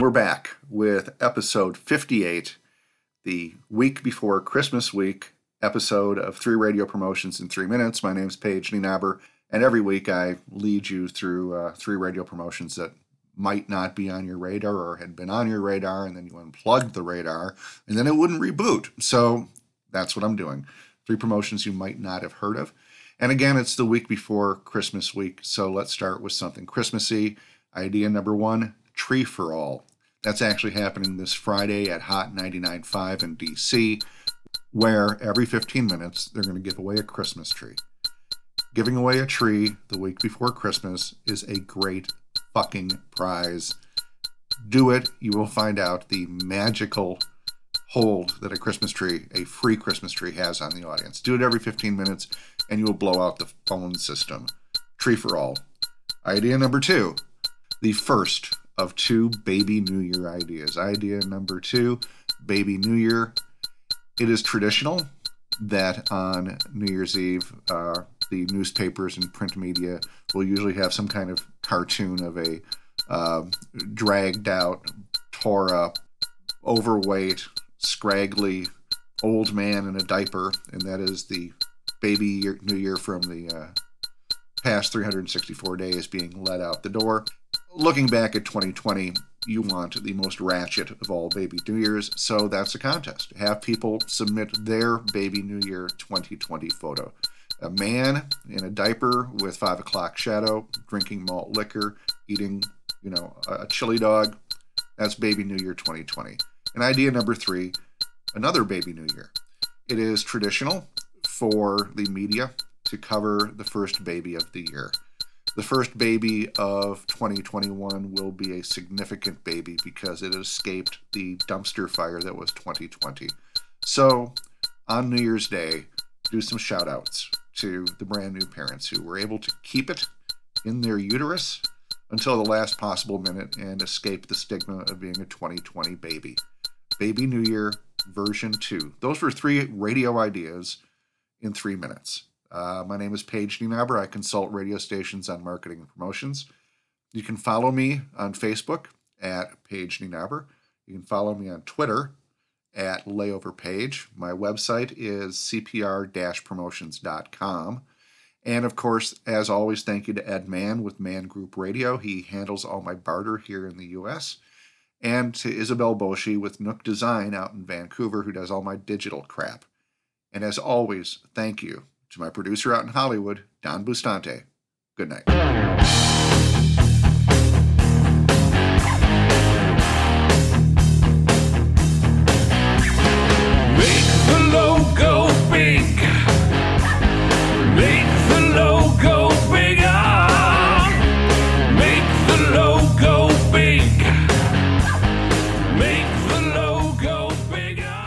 we're back with episode 58, the week before Christmas week episode of Three Radio Promotions in Three Minutes. My name's Paige Nienaber, and every week I lead you through uh, three radio promotions that might not be on your radar or had been on your radar, and then you unplugged the radar, and then it wouldn't reboot. So that's what I'm doing. Three promotions you might not have heard of. And again, it's the week before Christmas week, so let's start with something Christmassy. Idea number one Tree for All. That's actually happening this Friday at Hot 99.5 in DC, where every 15 minutes they're going to give away a Christmas tree. Giving away a tree the week before Christmas is a great fucking prize. Do it. You will find out the magical hold that a Christmas tree, a free Christmas tree, has on the audience. Do it every 15 minutes and you will blow out the phone system. Tree for all. Idea number two the first of two Baby New Year ideas. Idea number two Baby New Year. It is traditional that on New Year's Eve, uh, the newspapers and print media will usually have some kind of cartoon of a uh, dragged out, tore up, overweight, scraggly old man in a diaper, and that is the baby year, New Year from the uh, past 364 days being let out the door. Looking back at 2020, you want the most ratchet of all baby New Years, so that's a contest. Have people submit their baby New Year 2020 photo. A man in a diaper with five o'clock shadow, drinking malt liquor, eating, you know, a chili dog. That's baby New Year 2020. And idea number three, another baby New Year. It is traditional for the media to cover the first baby of the year. The first baby of 2021 will be a significant baby because it escaped the dumpster fire that was 2020. So, on New Year's Day, do some shout outs to the brand new parents who were able to keep it in their uterus until the last possible minute and escape the stigma of being a 2020 baby. Baby New Year version 2. Those were three radio ideas in three minutes. Uh, my name is Paige Nienaber. I consult radio stations on marketing and promotions. You can follow me on Facebook at Paige Nienaber. You can follow me on Twitter at Layover Page. My website is cpr promotions.com. And of course, as always, thank you to Ed Mann with Mann Group Radio. He handles all my barter here in the US. And to Isabel Boshi with Nook Design out in Vancouver, who does all my digital crap. And as always, thank you to my producer out in Hollywood, Don Bustante. Good night.